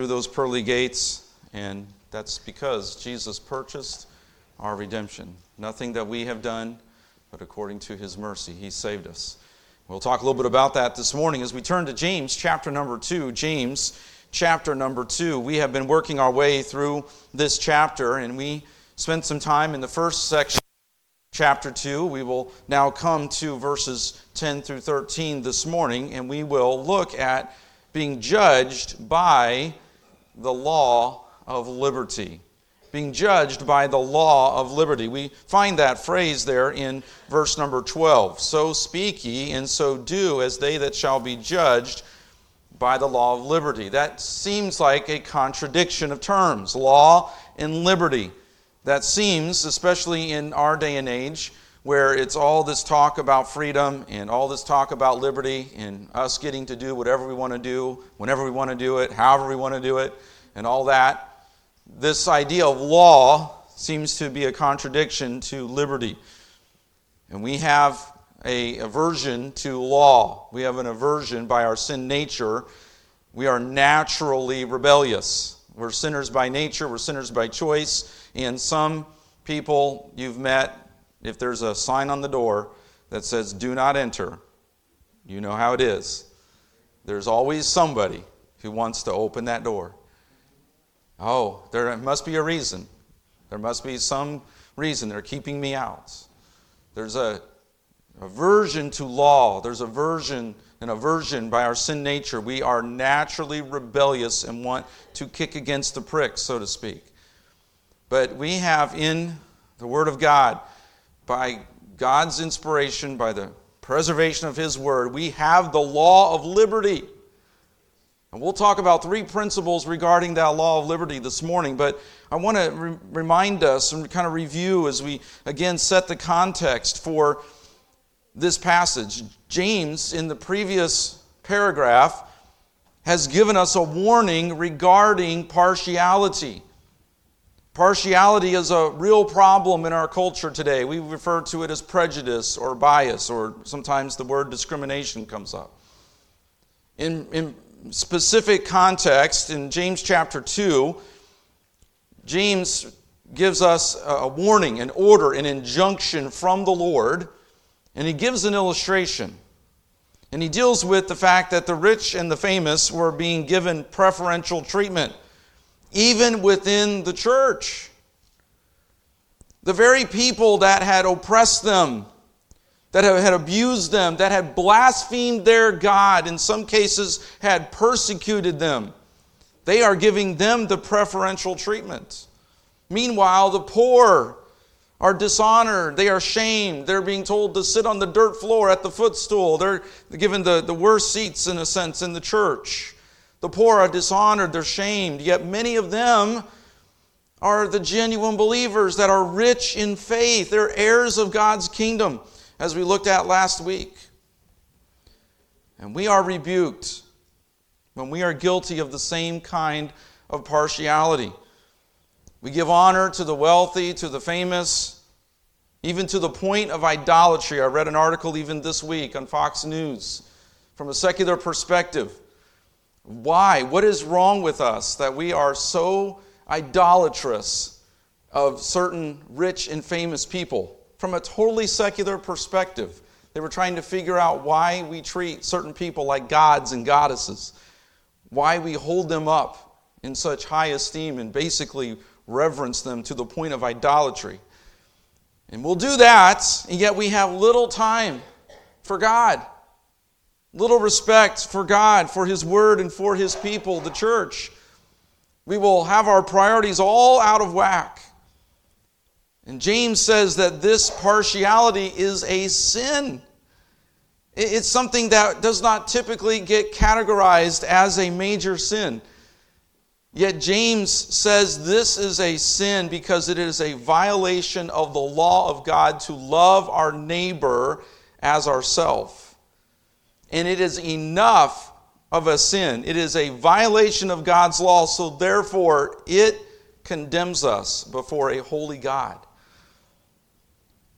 through those pearly gates, and that's because Jesus purchased our redemption. Nothing that we have done, but according to his mercy, he saved us. We'll talk a little bit about that this morning as we turn to James chapter number 2. James chapter number 2. We have been working our way through this chapter, and we spent some time in the first section chapter 2. We will now come to verses 10 through 13 this morning, and we will look at being judged by the law of liberty. Being judged by the law of liberty. We find that phrase there in verse number 12. So speak ye, and so do as they that shall be judged by the law of liberty. That seems like a contradiction of terms law and liberty. That seems, especially in our day and age, where it's all this talk about freedom and all this talk about liberty and us getting to do whatever we want to do, whenever we want to do it, however we want to do it, and all that. This idea of law seems to be a contradiction to liberty. And we have a aversion to law. We have an aversion by our sin nature. We are naturally rebellious. We're sinners by nature, we're sinners by choice. And some people you've met if there's a sign on the door that says, Do not enter, you know how it is. There's always somebody who wants to open that door. Oh, there must be a reason. There must be some reason they're keeping me out. There's a aversion to law. There's aversion an aversion by our sin nature. We are naturally rebellious and want to kick against the pricks, so to speak. But we have in the Word of God by God's inspiration, by the preservation of His Word, we have the law of liberty. And we'll talk about three principles regarding that law of liberty this morning, but I want to re- remind us and kind of review as we again set the context for this passage. James, in the previous paragraph, has given us a warning regarding partiality. Partiality is a real problem in our culture today. We refer to it as prejudice or bias, or sometimes the word discrimination comes up. In, in specific context, in James chapter 2, James gives us a warning, an order, an injunction from the Lord, and he gives an illustration. And he deals with the fact that the rich and the famous were being given preferential treatment even within the church. The very people that had oppressed them, that had abused them, that had blasphemed their God, in some cases had persecuted them, they are giving them the preferential treatment. Meanwhile, the poor are dishonored. They are shamed. They're being told to sit on the dirt floor at the footstool. They're given the, the worst seats, in a sense, in the church. The poor are dishonored, they're shamed, yet many of them are the genuine believers that are rich in faith. They're heirs of God's kingdom, as we looked at last week. And we are rebuked when we are guilty of the same kind of partiality. We give honor to the wealthy, to the famous, even to the point of idolatry. I read an article even this week on Fox News from a secular perspective why? What is wrong with us that we are so idolatrous of certain rich and famous people? From a totally secular perspective, they were trying to figure out why we treat certain people like gods and goddesses, why we hold them up in such high esteem and basically reverence them to the point of idolatry. And we'll do that, and yet we have little time for God. Little respect for God, for His Word, and for His people, the church. We will have our priorities all out of whack. And James says that this partiality is a sin. It's something that does not typically get categorized as a major sin. Yet James says this is a sin because it is a violation of the law of God to love our neighbor as ourself and it is enough of a sin. It is a violation of God's law, so therefore it condemns us before a holy God.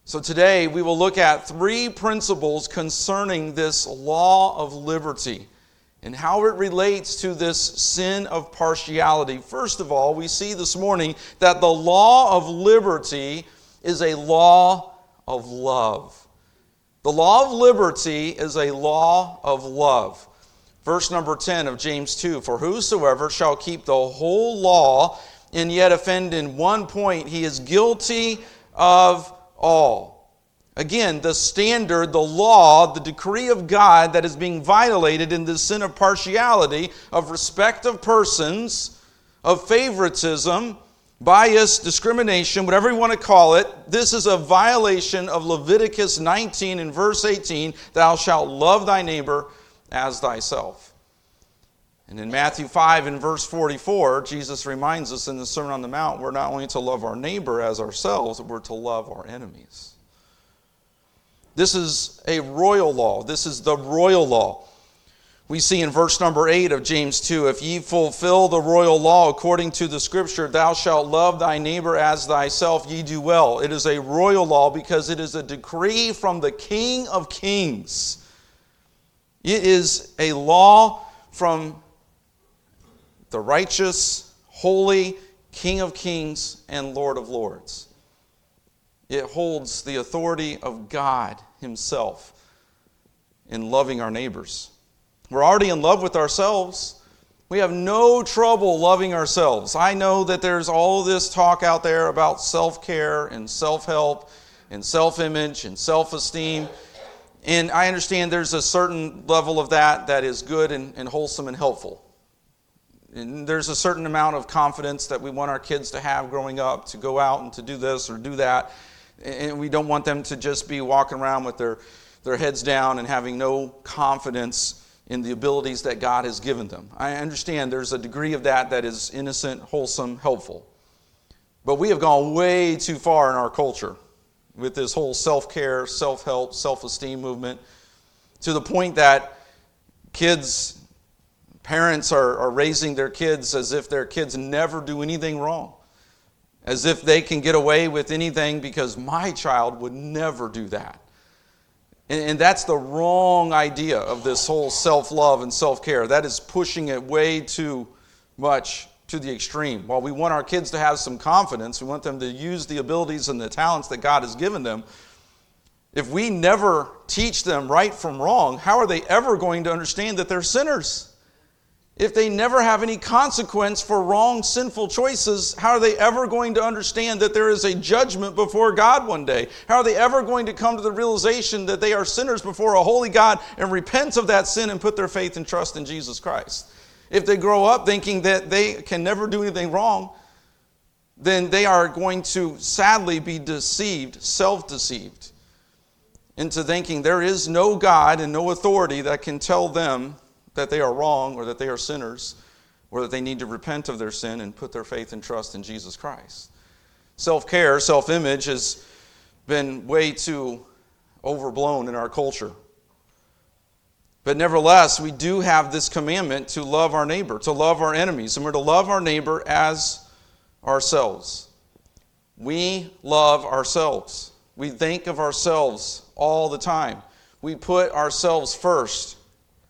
So today we will look at three principles concerning this law of liberty and how it relates to this sin of partiality. First of all, we see this morning that the law of liberty is a law of love. The law of liberty is a law of love. Verse number 10 of James 2 For whosoever shall keep the whole law and yet offend in one point, he is guilty of all. Again, the standard, the law, the decree of God that is being violated in this sin of partiality, of respect of persons, of favoritism, bias, discrimination, whatever you want to call it, this is a violation of Leviticus 19 and verse 18 Thou shalt love thy neighbor as thyself. And in Matthew 5 and verse 44, Jesus reminds us in the Sermon on the Mount we're not only to love our neighbor as ourselves, but we're to love our enemies. This is a royal law. This is the royal law. We see in verse number 8 of James 2 If ye fulfill the royal law according to the scripture, thou shalt love thy neighbor as thyself, ye do well. It is a royal law because it is a decree from the King of kings. It is a law from the righteous, holy King of kings and Lord of lords it holds the authority of God Himself in loving our neighbors. We're already in love with ourselves. We have no trouble loving ourselves. I know that there's all this talk out there about self care and self help and self image and self esteem. And I understand there's a certain level of that that is good and, and wholesome and helpful. And there's a certain amount of confidence that we want our kids to have growing up to go out and to do this or do that. And we don't want them to just be walking around with their, their heads down and having no confidence in the abilities that God has given them. I understand there's a degree of that that is innocent, wholesome, helpful. But we have gone way too far in our culture with this whole self care, self help, self esteem movement to the point that kids, parents are, are raising their kids as if their kids never do anything wrong as if they can get away with anything because my child would never do that. And, that's the wrong idea of this whole self love and self care. That is pushing it way too much to the extreme. While we want our kids to have some confidence, we want them to use the abilities and the talents that God has given them. If we never teach them right from wrong, how are they ever going to understand that they're sinners? If they never have any consequence for wrong, sinful choices, how are they ever going to understand that there is a judgment before God one day? How are they ever going to come to the realization that they are sinners before a holy God and repent of that sin and put their faith and trust in Jesus Christ? If they grow up thinking that they can never do anything wrong, then they are going to sadly be deceived, self deceived, into thinking there is no God and no authority that can tell them that they are wrong or that they are sinners or that they need to repent of their sin and put their faith and trust in Jesus Christ. Self care, self image has been way too overblown in our culture. But nevertheless, we do have this commandment to love our neighbor, to love our enemies, and we're to love our neighbor as ourselves. We love ourselves. We think of ourselves all the time. We put ourselves first.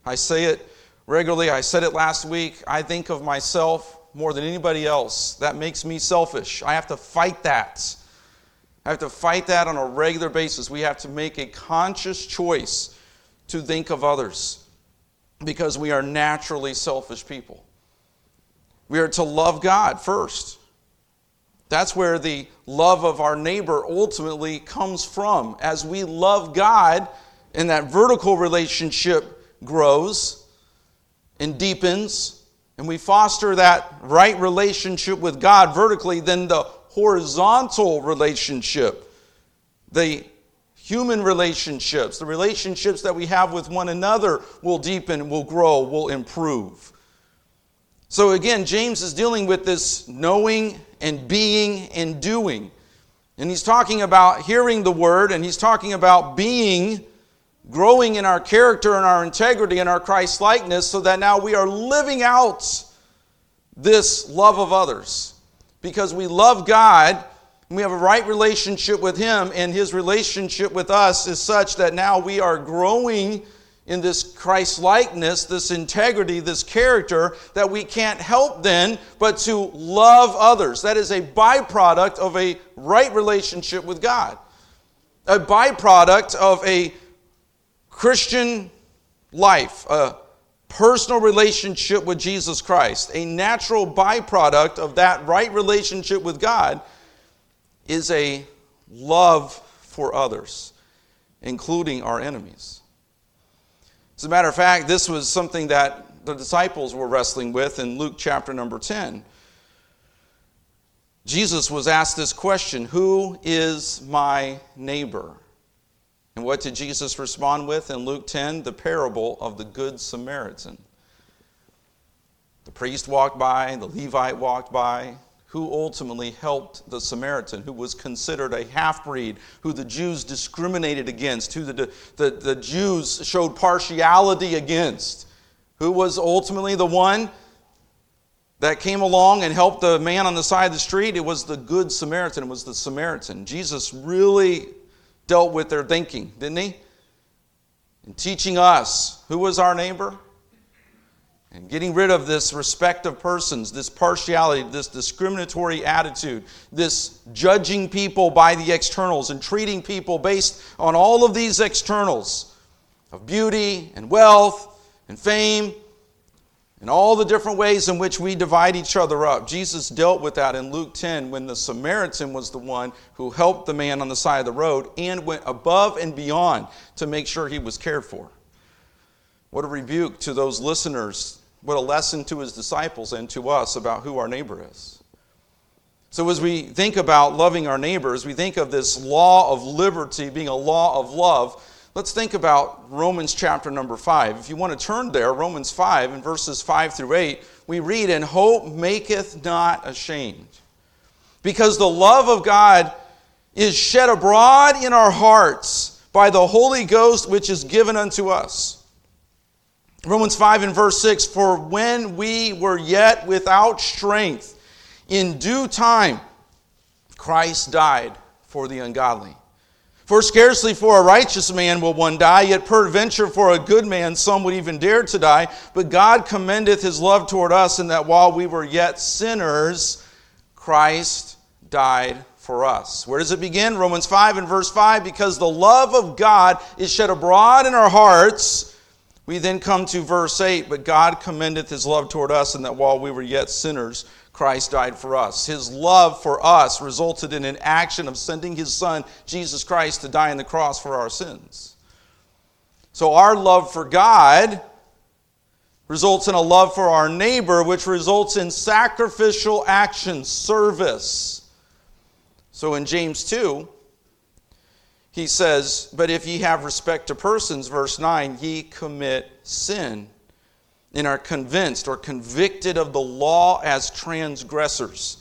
I say it regularly. I said it last week. I think of myself more than anybody else. That makes me selfish. I have to fight that. I have to fight that on a regular basis. We have to make a conscious choice to think of others because we are naturally selfish people. We are to love God first. That's where the love of our neighbor ultimately comes from. As we love God and that vertical relationship grows, and deepens, and we foster that right relationship with God vertically, then the horizontal relationship, the human relationships, the relationships that we have with one another will deepen, will grow, will improve. So again, James is dealing with this knowing and being and doing. And he's talking about hearing the word, and he's talking about being growing in our character and our integrity and our Christ likeness so that now we are living out this love of others because we love God we have a right relationship with Him, and His relationship with us is such that now we are growing in this Christ likeness, this integrity, this character, that we can't help then but to love others. That is a byproduct of a right relationship with God, a byproduct of a Christian life, a personal relationship with Jesus Christ. A natural byproduct of that right relationship with God is a love for others, including our enemies. As a matter of fact, this was something that the disciples were wrestling with in Luke chapter number 10. Jesus was asked this question Who is my neighbor? And what did Jesus respond with in Luke 10? The parable of the Good Samaritan. The priest walked by, the Levite walked by, who ultimately helped the Samaritan, who was considered a half breed, who the Jews discriminated against, who the, the, the Jews showed partiality against, who was ultimately the one that came along and helped the man on the side of the street. It was the Good Samaritan, it was the Samaritan. Jesus really dealt with their thinking, didn't he? In teaching us who was our neighbor and getting rid of this respect of persons, this partiality, this discriminatory attitude, this judging people by the externals and treating people based on all of these externals of beauty and wealth and fame and all the different ways in which we divide each other up. Jesus dealt with that in Luke 10 when the Samaritan was the one who helped the man on the side of the road and went above and beyond to make sure he was cared for. What a rebuke to those listeners. What a lesson to his disciples and to us about who our neighbor is. So, as we think about loving our neighbors, we think of this law of liberty being a law of love Let's think about Romans chapter number 5. If you want to turn there, Romans 5 and verses 5 through 8, we read, And hope maketh not ashamed. Because the love of God is shed abroad in our hearts by the Holy Ghost which is given unto us. Romans 5 and verse 6 For when we were yet without strength, in due time Christ died for the ungodly. For scarcely for a righteous man will one die, yet peradventure for a good man some would even dare to die. But God commendeth his love toward us, in that while we were yet sinners, Christ died for us. Where does it begin? Romans 5 and verse 5 because the love of God is shed abroad in our hearts. We then come to verse 8, but God commendeth his love toward us, in that while we were yet sinners, Christ died for us. His love for us resulted in an action of sending his son, Jesus Christ, to die on the cross for our sins. So our love for God results in a love for our neighbor, which results in sacrificial action, service. So in James 2, he says, But if ye have respect to persons, verse 9, ye commit sin and are convinced or convicted of the law as transgressors.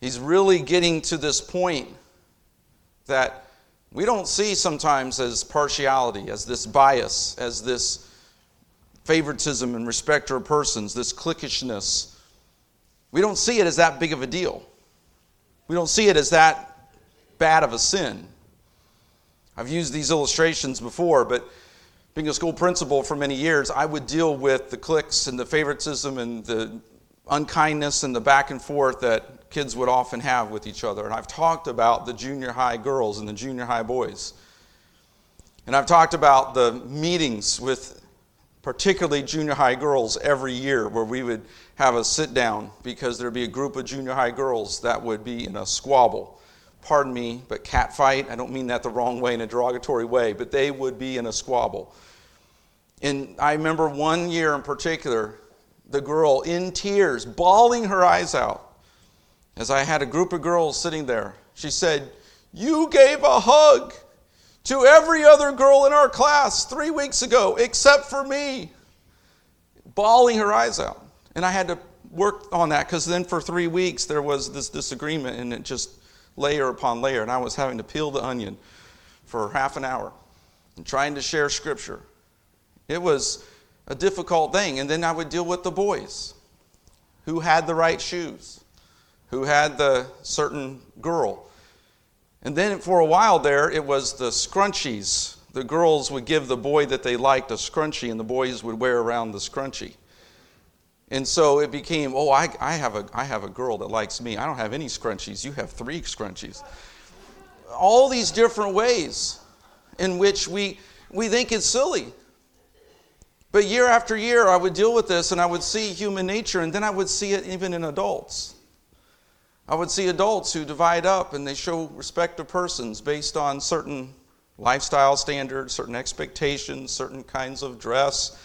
He's really getting to this point that we don't see sometimes as partiality, as this bias, as this favoritism and respect for persons, this cliquishness. We don't see it as that big of a deal. We don't see it as that bad of a sin. I've used these illustrations before, but being a school principal for many years, I would deal with the cliques and the favoritism and the unkindness and the back and forth that kids would often have with each other. And I've talked about the junior high girls and the junior high boys. And I've talked about the meetings with particularly junior high girls every year where we would have a sit down because there'd be a group of junior high girls that would be in a squabble pardon me, but cat fight. I don't mean that the wrong way in a derogatory way, but they would be in a squabble. And I remember one year in particular, the girl in tears, bawling her eyes out, as I had a group of girls sitting there. She said, You gave a hug to every other girl in our class three weeks ago except for me, bawling her eyes out. And I had to work on that because then for three weeks there was this disagreement and it just layer upon layer, and I was having to peel the onion for half an hour and trying to share scripture. It was a difficult thing. And then I would deal with the boys who had the right shoes, who had the certain girl. And then for a while there, it was the scrunchies the girls would give the boy that they liked a scrunchie, and the boys would wear around the scrunchie. And so it became, oh, I, I, have a, I have a girl that likes me. I don't have any scrunchies. You have three scrunchies. All these different ways in which we, we think it's silly. But year after year, I would deal with this and I would see human nature, and then I would see it even in adults. I would see adults who divide up and they show respect to persons based on certain lifestyle standards, certain expectations, certain kinds of dress,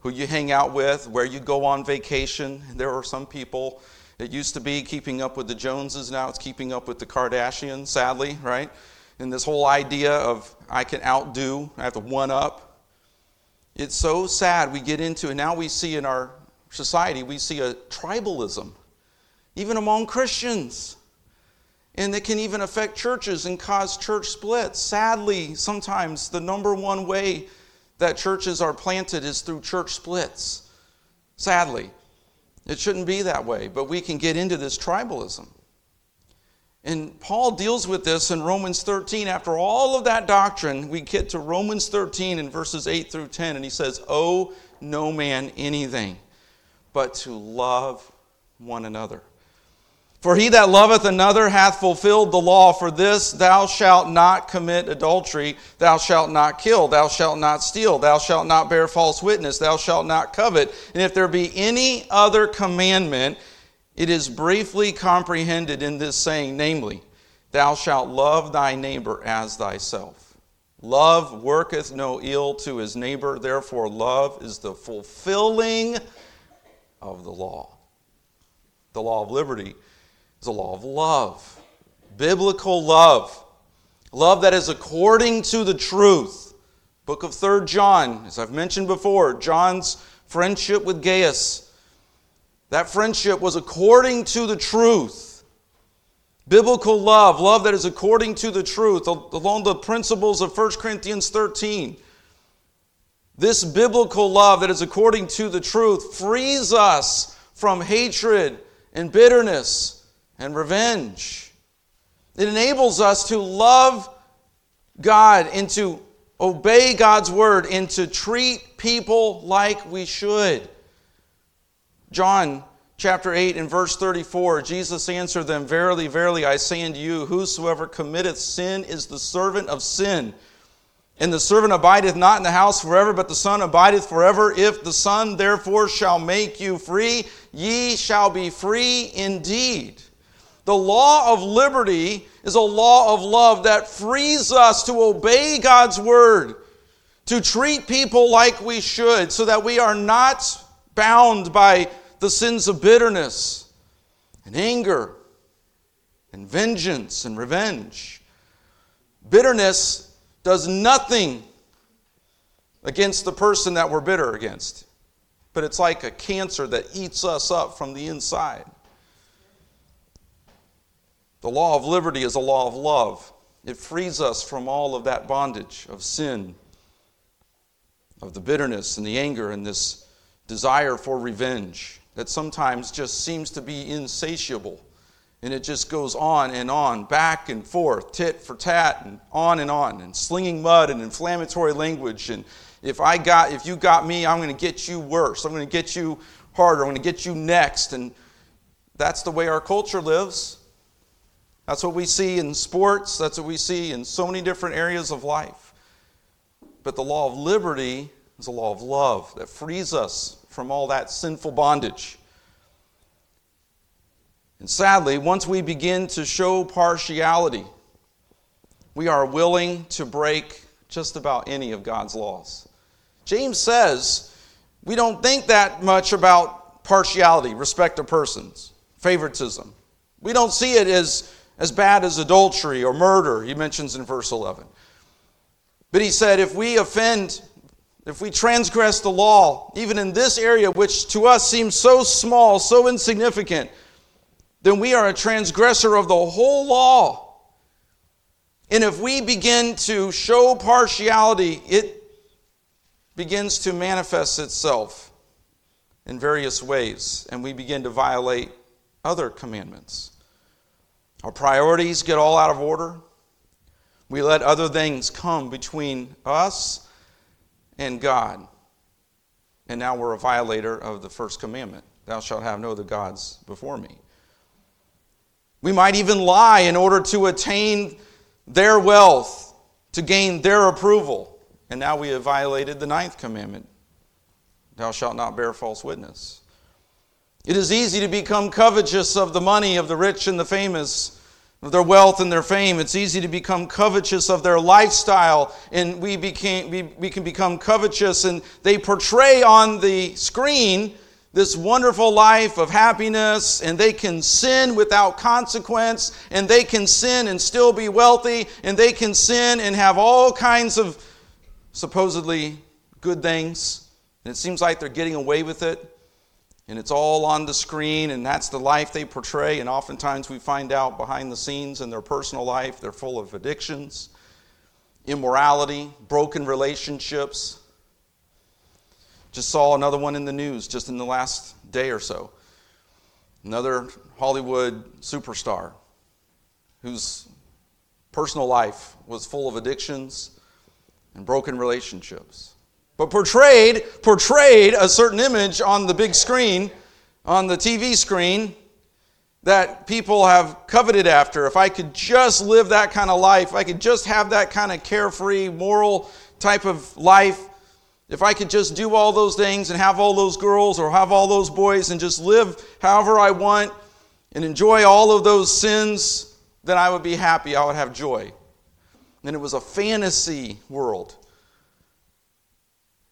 who you hang out with, where you go on vacation. There are some people, it used to be keeping up with the Joneses, now it's keeping up with the Kardashians, sadly, right? And this whole idea of I can outdo, I have to one up. It's so sad we get into, and now we see in our society, we see a tribalism, even among Christians. And it can even affect churches and cause church splits. Sadly, sometimes the number one way that churches are planted is through church splits. Sadly, it shouldn't be that way, but we can get into this tribalism. And Paul deals with this in Romans 13. After all of that doctrine, we get to Romans 13 in verses 8 through 10, and he says, Owe no man anything but to love one another. For he that loveth another hath fulfilled the law. For this, thou shalt not commit adultery, thou shalt not kill, thou shalt not steal, thou shalt not bear false witness, thou shalt not covet. And if there be any other commandment, it is briefly comprehended in this saying, namely, Thou shalt love thy neighbor as thyself. Love worketh no ill to his neighbor, therefore, love is the fulfilling of the law. The law of liberty is a law of love, biblical love, love that is according to the truth. Book of 3rd John, as I've mentioned before, John's friendship with Gaius. That friendship was according to the truth. Biblical love, love that is according to the truth, along the principles of 1 Corinthians 13. This biblical love that is according to the truth frees us from hatred and bitterness and revenge. It enables us to love God and to obey God's word and to treat people like we should. John chapter 8 and verse 34, Jesus answered them, Verily, verily, I say unto you, whosoever committeth sin is the servant of sin. And the servant abideth not in the house forever, but the Son abideth forever. If the Son therefore shall make you free, ye shall be free indeed. The law of liberty is a law of love that frees us to obey God's word, to treat people like we should, so that we are not bound by the sins of bitterness and anger and vengeance and revenge. Bitterness does nothing against the person that we're bitter against, but it's like a cancer that eats us up from the inside. The law of liberty is a law of love. It frees us from all of that bondage of sin, of the bitterness and the anger and this desire for revenge that sometimes just seems to be insatiable. And it just goes on and on, back and forth, tit for tat, and on and on, and slinging mud and inflammatory language. And if I got, if you got me, I'm going to get you worse. I'm going to get you harder. I'm going to get you next. And that's the way our culture lives. That's what we see in sports, that's what we see in so many different areas of life. But the law of liberty is a law of love that frees us from all that sinful bondage. And sadly, once we begin to show partiality, we are willing to break just about any of God's laws. James says we don't think that much about partiality, respect of persons, favoritism. We don't see it as as bad as adultery or murder, he mentions in verse 11. But he said, if we offend, if we transgress the law, even in this area, which to us seems so small, so insignificant, then we are a transgressor of the whole law. And if we begin to show partiality, it begins to manifest itself in various ways, and we begin to violate other commandments. Our priorities get all out of order. We let other things come between us and God. And now we're a violator of the first commandment Thou shalt have no other gods before me. We might even lie in order to attain their wealth, to gain their approval. And now we have violated the ninth commandment Thou shalt not bear false witness. It is easy to become covetous of the money of the rich and the famous of their wealth and their fame. It's easy to become covetous of their lifestyle, and we, became, we, we can become covetous, and they portray on the screen this wonderful life of happiness, and they can sin without consequence, and they can sin and still be wealthy, and they can sin and have all kinds of supposedly good things, and it seems like they're getting away with it and it's all on the screen, and that's the life they portray. And oftentimes we find out behind the scenes in their personal life, they're full of addictions, immorality, broken relationships. Just saw another one in the news just in the last day or so. Another Hollywood superstar whose personal life was full of addictions and broken relationships but portrayed portrayed a certain image on the big screen on the TV screen that people have coveted after. If I could just live that kind of life if I could just have that kind of carefree moral type of life if I could just do all those things and have all those girls or have all those boys and just live however I want and enjoy all of those sins then I would be happy. I would have joy. And it was a fantasy world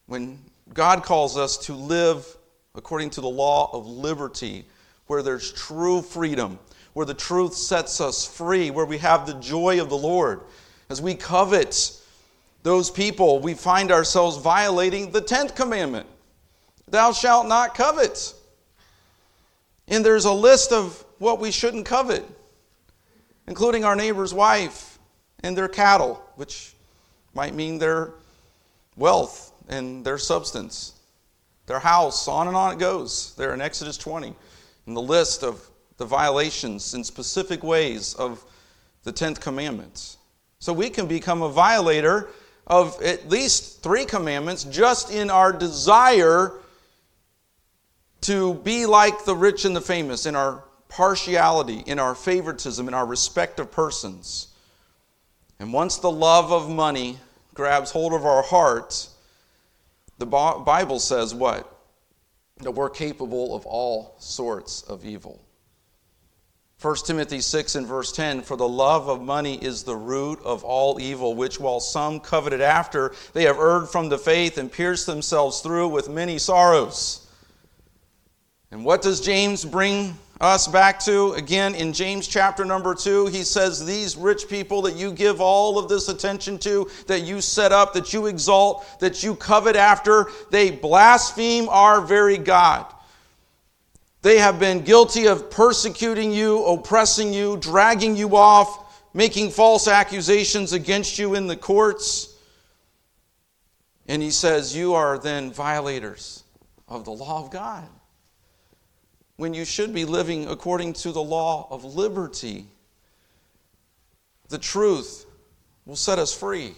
when God calls us to live according to the law of liberty, where there's true freedom, where the truth sets us free, where we have the joy of the Lord. As we covet those people, we find ourselves violating the 10th commandment Thou shalt not covet. And there's a list of what we shouldn't covet, including our neighbor's wife and their cattle, which might mean their wealth and their substance, their house, on and on it goes there in Exodus 20, in the list of the violations in specific ways of the 10th commandment. So we can become a violator of at least three commandments just in our desire to be like the rich and the famous, in our partiality, in our favoritism, in our respect of persons. And once the love of money grabs hold of our hearts, the Bible says what? That we're capable of all sorts of evil. 1 Timothy 6 and verse 10 For the love of money is the root of all evil, which while some coveted after, they have erred from the faith and pierced themselves through with many sorrows. And what does James bring us back to. Again, in James chapter number two, he says, These rich people that you give all of this attention to, that you set up, that you exalt, that you covet after, they blaspheme our very God. They have been guilty of persecuting you, oppressing you, dragging you off, making false accusations against you in the courts. And he says, You are then violators of the law of God when you should be living according to the law of liberty. The truth will set us free.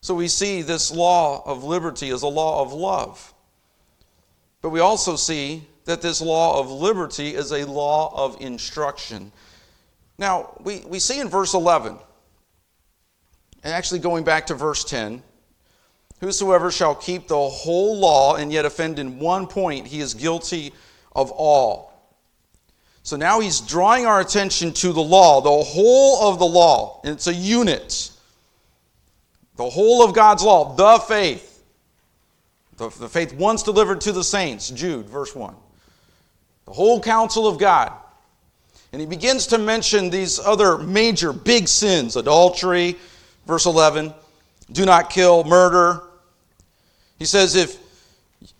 So we see this law of liberty as a law of love. But we also see that this law of liberty is a law of instruction. Now, we, we see in verse 11, and actually going back to verse 10, whosoever shall keep the whole law and yet offend in one point, he is guilty of all. So now he's drawing our attention to the law, the whole of the law. And it's a unit. The whole of God's law, the faith. The, the faith once delivered to the saints, Jude, verse 1. The whole counsel of God. And he begins to mention these other major big sins adultery, verse 11, do not kill, murder. He says, if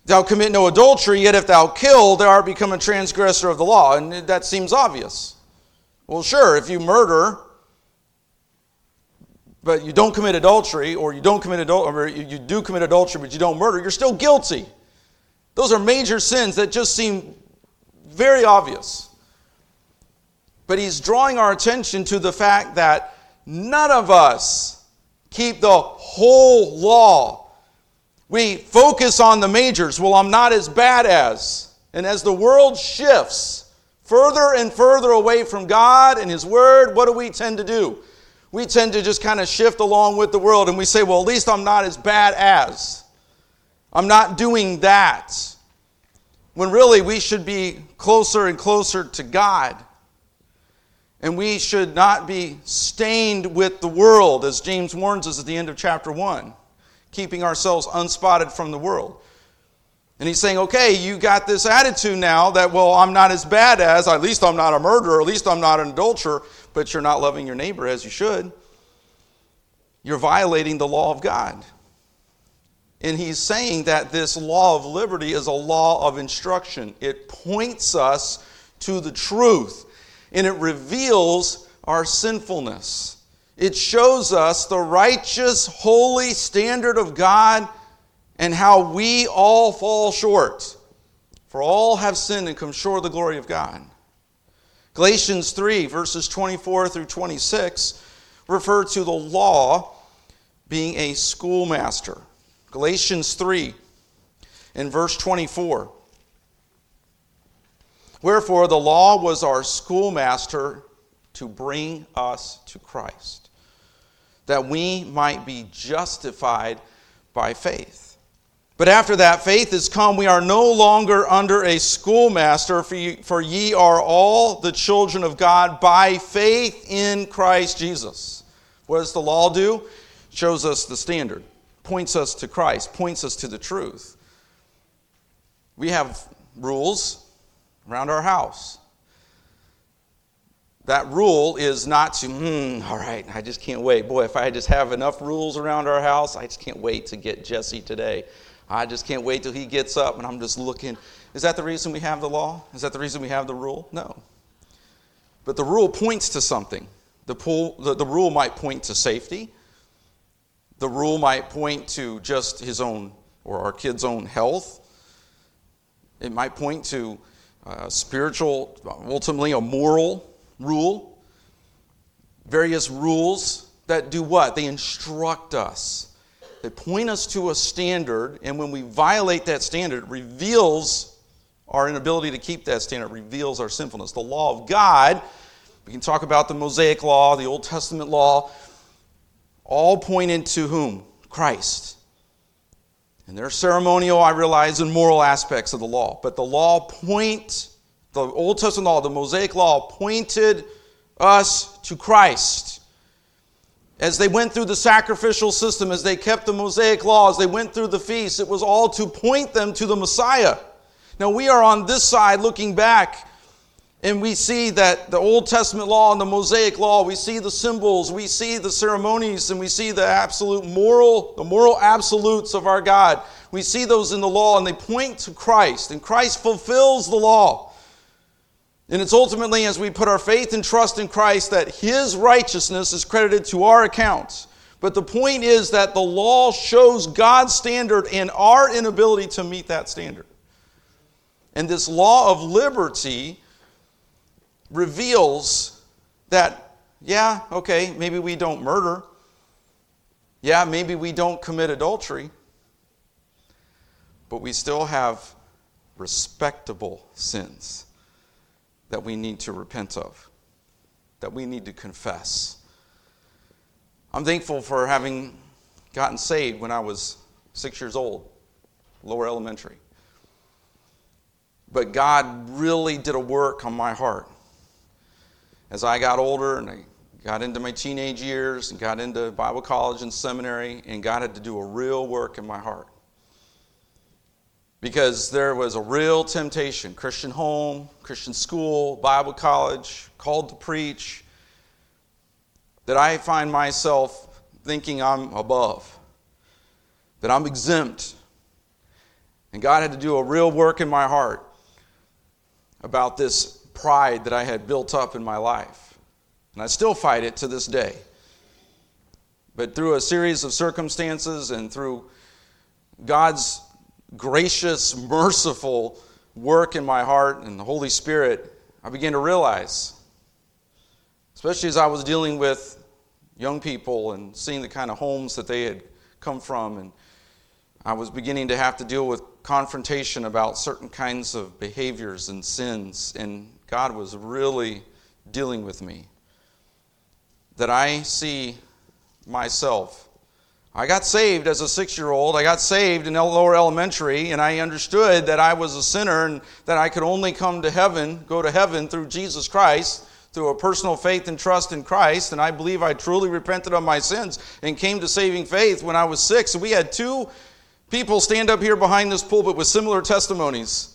Thou commit no adultery, yet if thou kill, thou art become a transgressor of the law. And that seems obvious. Well, sure, if you murder, but you don't commit adultery, or you don't commit adultery, or you do commit adultery, but you don't murder, you're still guilty. Those are major sins that just seem very obvious. But he's drawing our attention to the fact that none of us keep the whole law. We focus on the majors. Well, I'm not as bad as. And as the world shifts further and further away from God and His Word, what do we tend to do? We tend to just kind of shift along with the world and we say, well, at least I'm not as bad as. I'm not doing that. When really we should be closer and closer to God. And we should not be stained with the world, as James warns us at the end of chapter 1, keeping ourselves unspotted from the world. And he's saying, okay, you got this attitude now that, well, I'm not as bad as, at least I'm not a murderer, at least I'm not an adulterer, but you're not loving your neighbor as you should. You're violating the law of God. And he's saying that this law of liberty is a law of instruction. It points us to the truth and it reveals our sinfulness. It shows us the righteous, holy standard of God and how we all fall short. For all have sinned and come short of the glory of God. Galatians 3, verses 24 through 26, refer to the law being a schoolmaster. Galatians 3, in verse 24. Wherefore, the law was our schoolmaster to bring us to Christ, that we might be justified by faith. But after that faith is come, we are no longer under a schoolmaster, for ye, for ye are all the children of God by faith in Christ Jesus. What does the law do? Shows us the standard, points us to Christ, points us to the truth. We have rules, around our house. That rule is not to, hmm, all right, I just can't wait. Boy, if I just have enough rules around our house, I just can't wait to get Jesse today. I just can't wait till he gets up and I'm just looking. Is that the reason we have the law? Is that the reason we have the rule? No. But the rule points to something. The, pool, the, the rule might point to safety. The rule might point to just his own or our kid's own health. It might point to uh, spiritual, ultimately a moral rule. Various rules that do what? They instruct us. They point us to a standard, and when we violate that standard, it reveals our inability to keep that standard, reveals our sinfulness. The law of God, we can talk about the Mosaic law, the Old Testament law, all pointed to whom? Christ. And there are ceremonial, I realize, and moral aspects of the law. But the law point, the Old Testament law, the Mosaic law pointed us to Christ. As they went through the sacrificial system, as they kept the Mosaic laws, they went through the feasts, it was all to point them to the Messiah. Now we are on this side looking back and we see that the Old Testament law and the Mosaic law, we see the symbols, we see the ceremonies, and we see the absolute moral, the moral absolutes of our God. We see those in the law, and they point to Christ, and Christ fulfills the law. And it's ultimately as we put our faith and trust in Christ that His righteousness is credited to our account. But the point is that the law shows God's standard and our inability to meet that standard. And this law of liberty reveals that, yeah, okay, maybe we don't murder. Yeah, maybe we don't commit adultery. But we still have respectable sins that we need to repent of, that we need to confess. I'm thankful for having gotten saved when I was six years old, lower elementary. But God really did a work on my heart as I got older and I got into my teenage years and got into Bible college and seminary, and God had to do a real work in my heart. Because there was a real temptation Christian home, Christian school, Bible college, called to preach that I find myself thinking I'm above, that I'm exempt. And God had to do a real work in my heart about this pride that I had built up in my life. And I still fight it to this day. But through a series of circumstances and through God's gracious, merciful work in my heart and the Holy Spirit, I began to realize, especially as I was dealing with young people and seeing the kind of homes that they had come from. And I was beginning to have to deal with confrontation about certain kinds of behaviors and sins. And God was really dealing with me. That I see myself. I got saved as a six year old. I got saved in lower elementary, and I understood that I was a sinner and that I could only come to heaven, go to heaven through Jesus Christ through a personal faith and trust in Christ, and I believe I truly repented of my sins and came to saving faith when I was six. We had two people stand up here behind this pulpit with similar testimonies.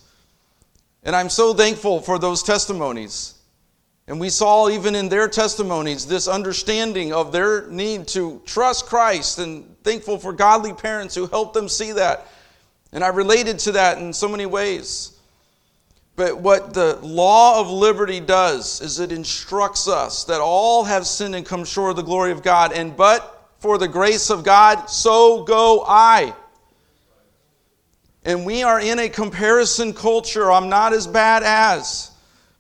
And I'm so thankful for those testimonies. And we saw even in their testimonies this understanding of their need to trust Christ and thankful for godly parents who helped them see that. And I related to that in so many ways. But what the law of liberty does is it instructs us that all have sinned and come short of the glory of God, and but for the grace of God, so go I. And we are in a comparison culture. I'm not as bad as.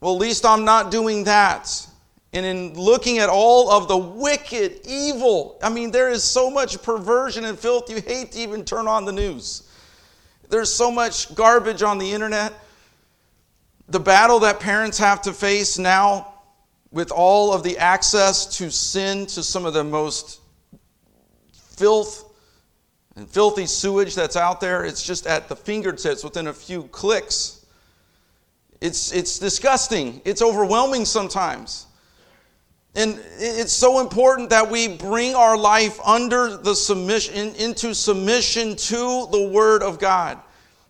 Well, at least I'm not doing that. And in looking at all of the wicked, evil, I mean, there is so much perversion and filth, you hate to even turn on the news. There's so much garbage on the internet the battle that parents have to face now with all of the access to sin, to some of the most filth and filthy sewage that's out there, it's just at the fingertips within a few clicks. It's, it's disgusting. It's overwhelming sometimes. And it's so important that we bring our life under the submission, into submission to the Word of God.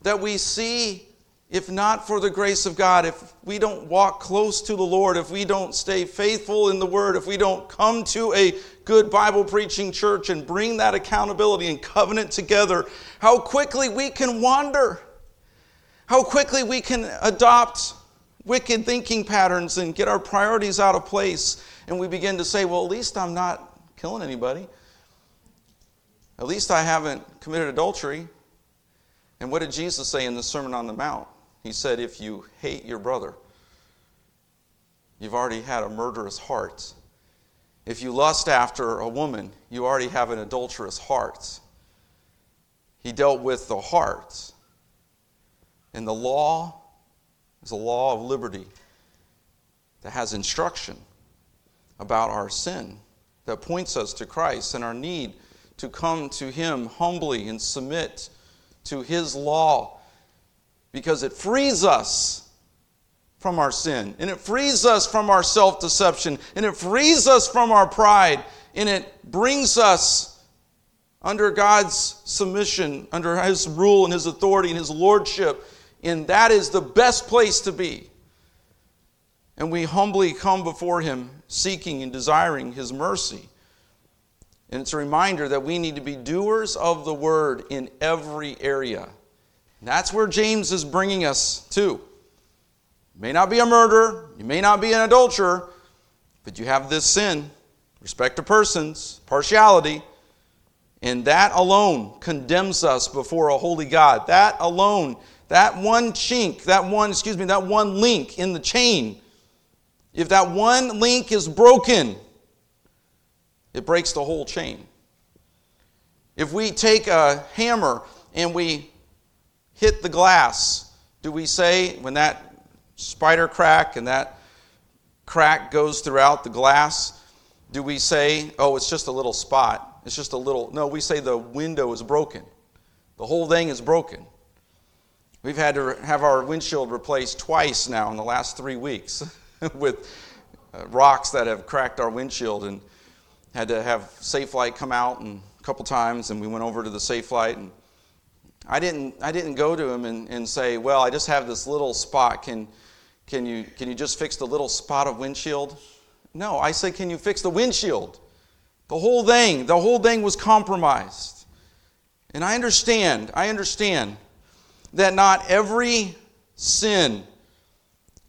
That we see if not for the grace of God, if we don't walk close to the Lord, if we don't stay faithful in the Word, if we don't come to a good Bible preaching church and bring that accountability and covenant together, how quickly we can wander, how quickly we can adopt wicked thinking patterns and get our priorities out of place. And we begin to say, well, at least I'm not killing anybody. At least I haven't committed adultery. And what did Jesus say in the Sermon on the Mount? He said, If you hate your brother, you've already had a murderous heart. If you lust after a woman, you already have an adulterous heart. He dealt with the heart. And the law is a law of liberty that has instruction about our sin, that points us to Christ and our need to come to Him humbly and submit to His law because it frees us from our sin, and it frees us from our self deception, and it frees us from our pride, and it brings us under God's submission, under His rule and His authority and His lordship. And that is the best place to be. And we humbly come before Him, seeking and desiring His mercy. And it's a reminder that we need to be doers of the word in every area. That's where James is bringing us to. You may not be a murderer, you may not be an adulterer, but you have this sin, respect to persons, partiality, and that alone condemns us before a holy God. That alone, that one chink, that one, excuse me, that one link in the chain, if that one link is broken, it breaks the whole chain. If we take a hammer and we hit the glass, do we say when that spider crack and that crack goes throughout the glass, do we say, oh, it's just a little spot? It's just a little. No, we say the window is broken. The whole thing is broken. We've had to have our windshield replaced twice now in the last three weeks with uh, rocks that have cracked our windshield and had to have Safelite come out and a couple times and we went over to the Safelite and I didn't, I didn't go to him and, and say, Well, I just have this little spot. Can, can, you, can you just fix the little spot of windshield? No, I said, Can you fix the windshield? The whole thing, the whole thing was compromised. And I understand, I understand that not every sin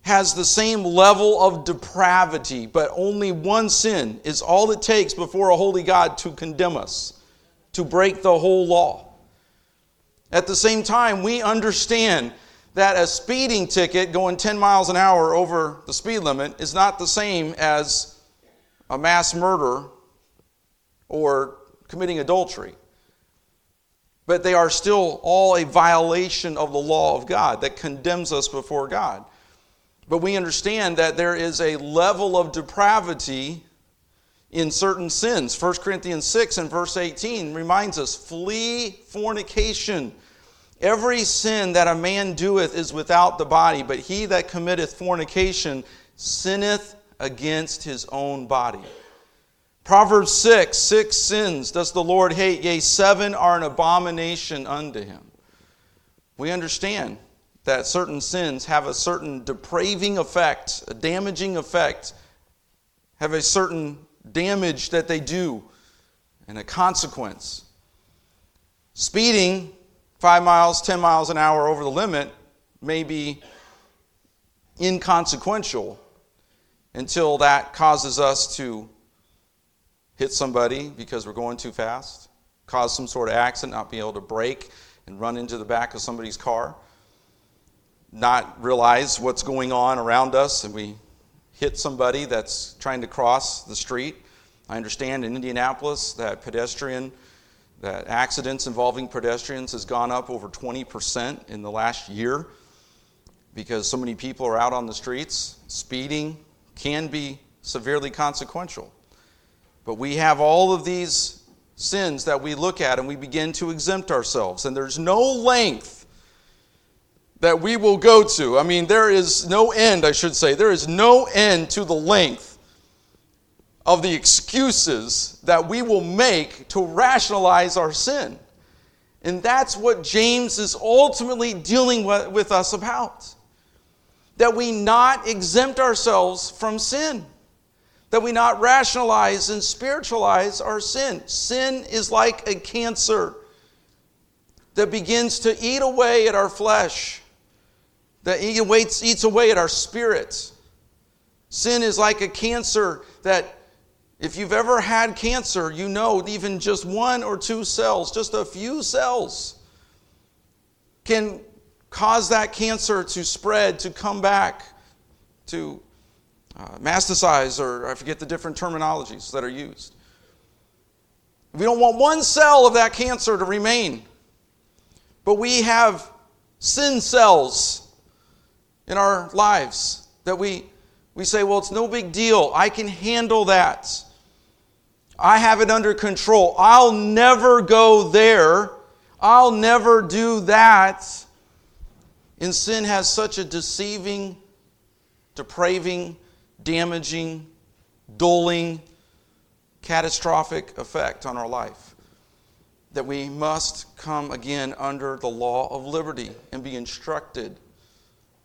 has the same level of depravity, but only one sin is all it takes before a holy God to condemn us, to break the whole law. At the same time, we understand that a speeding ticket going 10 miles an hour over the speed limit is not the same as a mass murder or committing adultery. But they are still all a violation of the law of God that condemns us before God. But we understand that there is a level of depravity in certain sins. 1 Corinthians 6 and verse 18 reminds us flee fornication. Every sin that a man doeth is without the body, but he that committeth fornication sinneth against his own body. Proverbs 6 Six sins does the Lord hate, yea, seven are an abomination unto him. We understand that certain sins have a certain depraving effect, a damaging effect, have a certain damage that they do, and a consequence. Speeding five miles, 10 miles an hour over the limit may be inconsequential until that causes us to hit somebody because we're going too fast, cause some sort of accident, not be able to brake and run into the back of somebody's car not realize what's going on around us and we hit somebody that's trying to cross the street. I understand in Indianapolis that pedestrian that accidents involving pedestrians has gone up over 20% in the last year because so many people are out on the streets. Speeding can be severely consequential. But we have all of these sins that we look at and we begin to exempt ourselves. And there's no length that we will go to. I mean, there is no end, I should say. There is no end to the length of the excuses that we will make to rationalize our sin. And that's what James is ultimately dealing with us about. That we not exempt ourselves from sin. That we not rationalize and spiritualize our sin. Sin is like a cancer that begins to eat away at our flesh that eats, away at our spirits. Sin is like a cancer that, if you've ever had cancer, you know even just one or two cells, just a few cells, can cause that cancer to spread, to come back, to uh, metastasize, or I forget the different terminologies that are used. We don't want one cell of that cancer to remain. But we have sin cells in our lives that we, we say, well, it's no big deal. I can handle that. I have it under control. I'll never go there. I'll never do that. And sin has such a deceiving, depraving, damaging, dulling, catastrophic effect on our life. That we must come again under the law of liberty and be instructed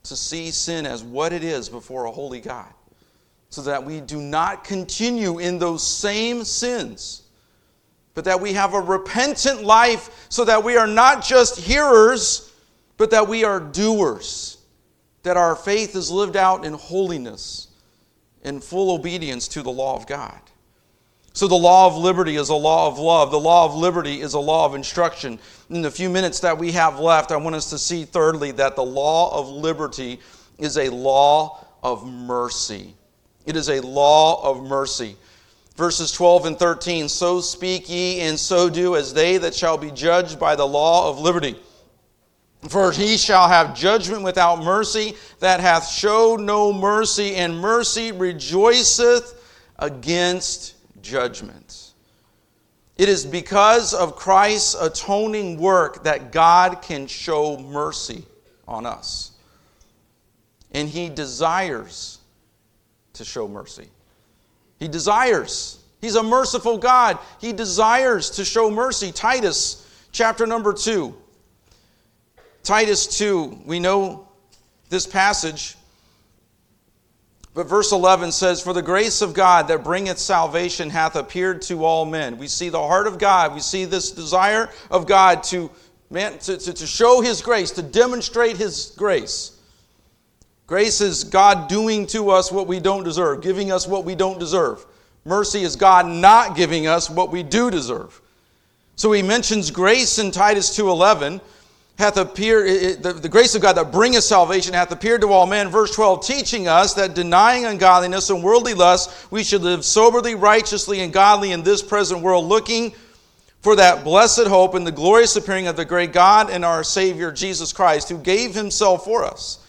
to see sin as what it is before a holy God, so that we do not continue in those same sins, but that we have a repentant life, so that we are not just hearers, but that we are doers, that our faith is lived out in holiness, in full obedience to the law of God. So, the law of liberty is a law of love. The law of liberty is a law of instruction. In the few minutes that we have left, I want us to see, thirdly, that the law of liberty is a law of mercy. It is a law of mercy. Verses 12 and 13 So speak ye, and so do as they that shall be judged by the law of liberty. For he shall have judgment without mercy, that hath showed no mercy, and mercy rejoiceth against judgment. It is because of Christ's atoning work that God can show mercy on us. And He desires to show mercy. He desires. He's a merciful God. He desires to show mercy. Titus chapter number 2. Titus 2, we know this passage but verse 11 says, For the grace of God that bringeth salvation hath appeared to all men. We see the heart of God. We see this desire of God to, man, to, to, to show His grace, to demonstrate His grace. Grace is God doing to us what we don't deserve, giving us what we don't deserve. Mercy is God not giving us what we do deserve. So he mentions grace in Titus 2:11 hath appeared, the, the grace of God that bringeth salvation hath appeared to all men. Verse 12, teaching us that denying ungodliness and worldly lust, we should live soberly, righteously, and godly in this present world, looking for that blessed hope and the glorious appearing of the great God and our Savior Jesus Christ, who gave himself for us,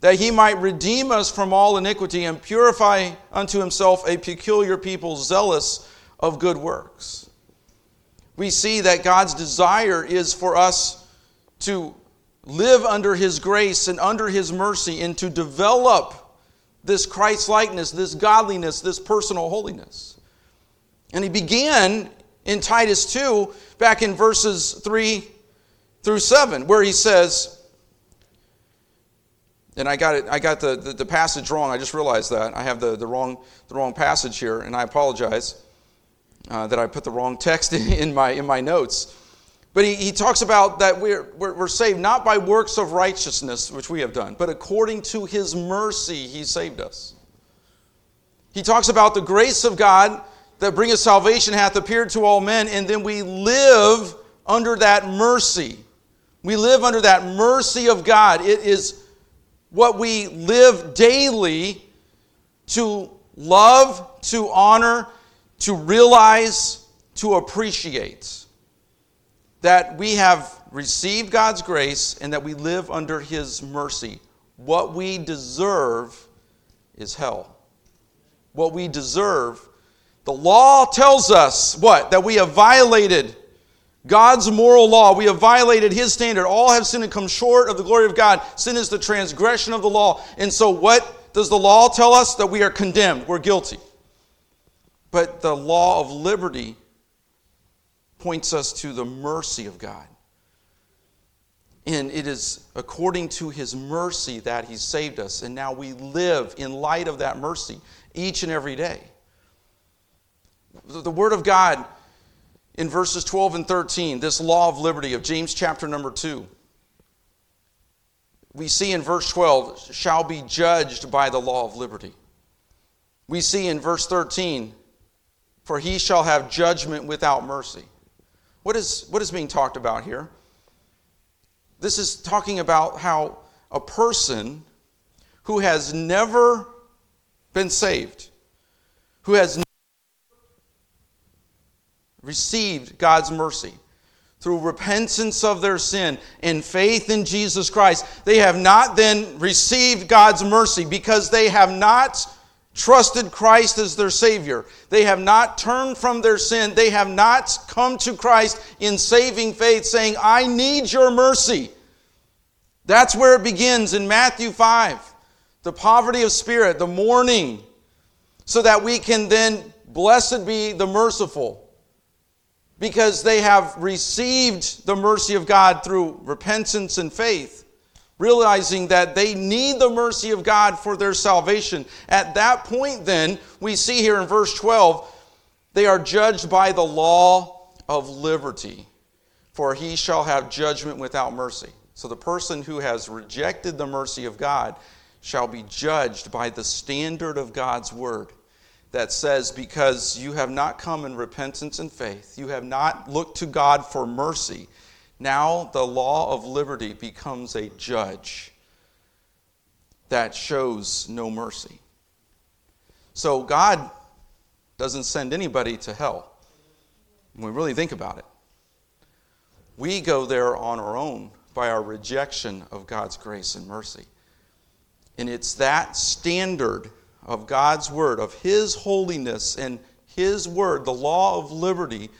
that he might redeem us from all iniquity and purify unto himself a peculiar people zealous of good works. We see that God's desire is for us to live under His grace and under His mercy and to develop this Christ likeness, this godliness, this personal holiness. And He began in Titus 2, back in verses 3 through 7, where He says, and I got it, I got the, the, the passage wrong. I just realized that. I have the, the, wrong, the wrong passage here, and I apologize uh, that I put the wrong text in, in, my, in my notes. But he, he talks about that we're, we're, we're saved not by works of righteousness, which we have done, but according to his mercy, he saved us. He talks about the grace of God that bringeth salvation hath appeared to all men, and then we live under that mercy. We live under that mercy of God. It is what we live daily to love, to honor, to realize, to appreciate that we have received God's grace and that we live under His mercy. What we deserve is hell. What we deserve, the law tells us what? That we have violated God's moral law. We have violated His standard. All have sinned and come short of the glory of God. Sin is the transgression of the law. And so, what does the law tell us? That we are condemned, we're guilty. But the law of liberty points us to the mercy of God. And it is according to his mercy that he saved us. And now we live in light of that mercy each and every day. The Word of God in verses 12 and 13, this law of liberty of James chapter number 2, we see in verse 12, shall be judged by the law of liberty. We see in verse 13, for he shall have judgment without mercy. What is, what is being talked about here? This is talking about how a person who has never been saved, who has never received God's mercy through repentance of their sin and faith in Jesus Christ, they have not then received God's mercy because they have not trusted Christ as their Savior. They have not turned from their sin. They have not come to Christ in saving faith, saying, I need your mercy. That's where it begins in Matthew 5. The poverty of spirit, the mourning, so that we can then, blessed be the merciful, because they have received the mercy of God through repentance and faith realizing that they need the mercy of God for their salvation. At that point, then, we see here in verse 12, they are judged by the law of liberty, for he shall have judgment without mercy. So the person who has rejected the mercy of God shall be judged by the standard of God's word that says, Because you have not come in repentance and faith, you have not looked to God for mercy now the law of liberty becomes a judge that shows no mercy. So God doesn't send anybody to hell when we really think about it. We go there on our own by our rejection of God's grace and mercy. And it's that standard of God's word, of His holiness and His word, the law of liberty,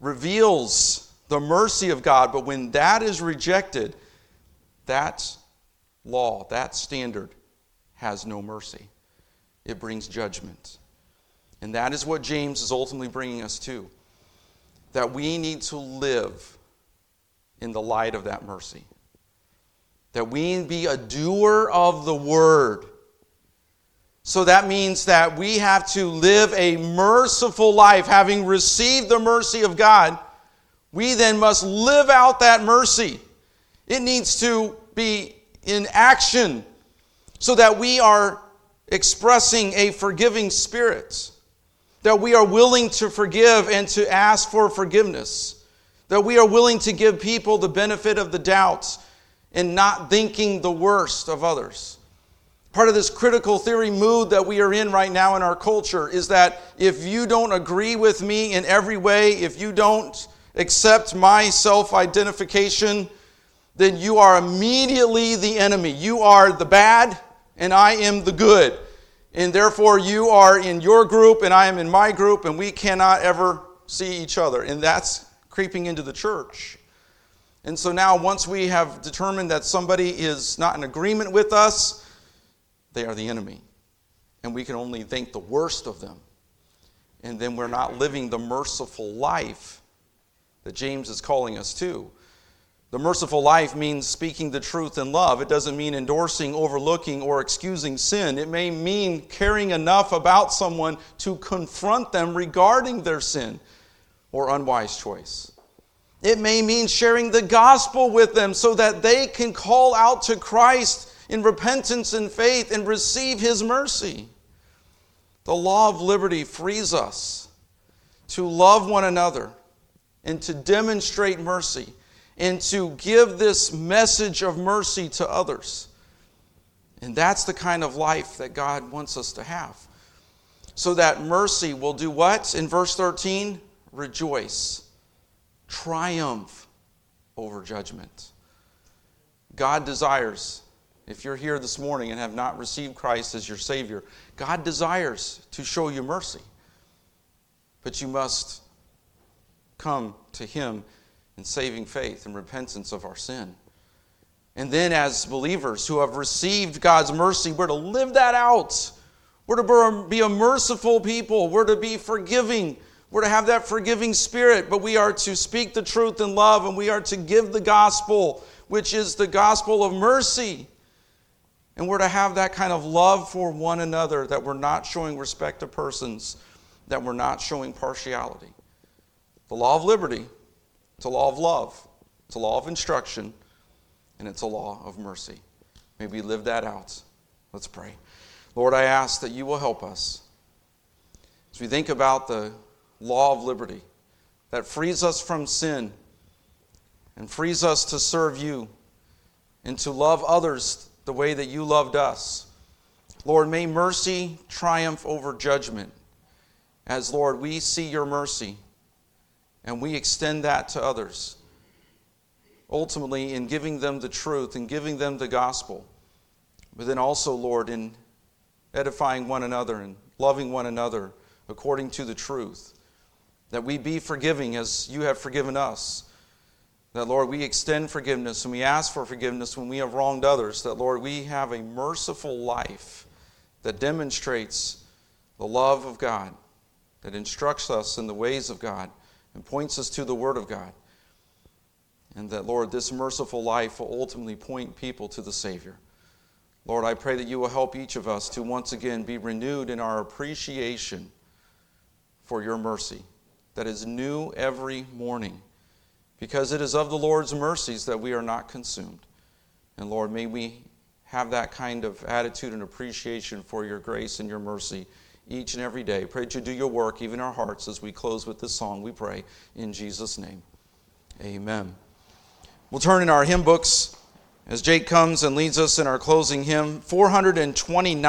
reveals the mercy of God. But when that is rejected, that law, that standard, has no mercy. It brings judgment. And that is what James is ultimately bringing us to. That we need to live in the light of that mercy. That we be a doer of the word. So that means that we have to live a merciful life, having received the mercy of God we then must live out that mercy. It needs to be in action so that we are expressing a forgiving spirit, that we are willing to forgive and to ask for forgiveness, that we are willing to give people the benefit of the doubt and not thinking the worst of others. Part of this critical theory mood that we are in right now in our culture is that if you don't agree with me in every way, if you don't accept my self identification, then you are immediately the enemy. You are the bad, and I am the good. And therefore, you are in your group, and I am in my group, and we cannot ever see each other. And that's creeping into the church. And so now, once we have determined that somebody is not in agreement with us, they are the enemy. And we can only think the worst of them. And then we're not living the merciful life that James is calling us to. The merciful life means speaking the truth in love. It doesn't mean endorsing, overlooking, or excusing sin. It may mean caring enough about someone to confront them regarding their sin or unwise choice. It may mean sharing the gospel with them so that they can call out to Christ in repentance and faith and receive his mercy. The law of liberty frees us to love one another and to demonstrate mercy and to give this message of mercy to others. And that's the kind of life that God wants us to have. So that mercy will do what? In verse 13, rejoice, triumph over judgment. God desires, if you're here this morning and have not received Christ as your Savior, God desires to show you mercy. But you must come to Him in saving faith and repentance of our sin. And then, as believers who have received God's mercy, we're to live that out. We're to be a merciful people. We're to be forgiving. We're to have that forgiving spirit, but we are to speak the truth in love and we are to give the gospel, which is the gospel of mercy. And we're to have that kind of love for one another, that we're not showing respect to persons, that we're not showing partiality. The law of liberty it's a law of love, it's a law of instruction, and it's a law of mercy. May we live that out. Let's pray. Lord, I ask that you will help us as we think about the law of liberty that frees us from sin and frees us to serve you and to love others the way that you loved us. Lord, may mercy triumph over judgment as, Lord, we see your mercy and we extend that to others. Ultimately, in giving them the truth and giving them the gospel, but then also, Lord, in edifying one another and loving one another according to the truth. That we be forgiving as you have forgiven us. That, Lord, we extend forgiveness and we ask for forgiveness when we have wronged others. That, Lord, we have a merciful life that demonstrates the love of God, that instructs us in the ways of God and points us to the Word of God. And that, Lord, this merciful life will ultimately point people to the Savior. Lord, I pray that you will help each of us to once again be renewed in our appreciation for your mercy that is new every morning, because it is of the Lord's mercies that we are not consumed. And Lord, may we have that kind of attitude and appreciation for your grace and your mercy each and every day. Pray that you do your work, even our hearts, as we close with this song. We pray in Jesus' name. Amen. We'll turn in our hymn books as Jake comes and leads us in our closing hymn, 429.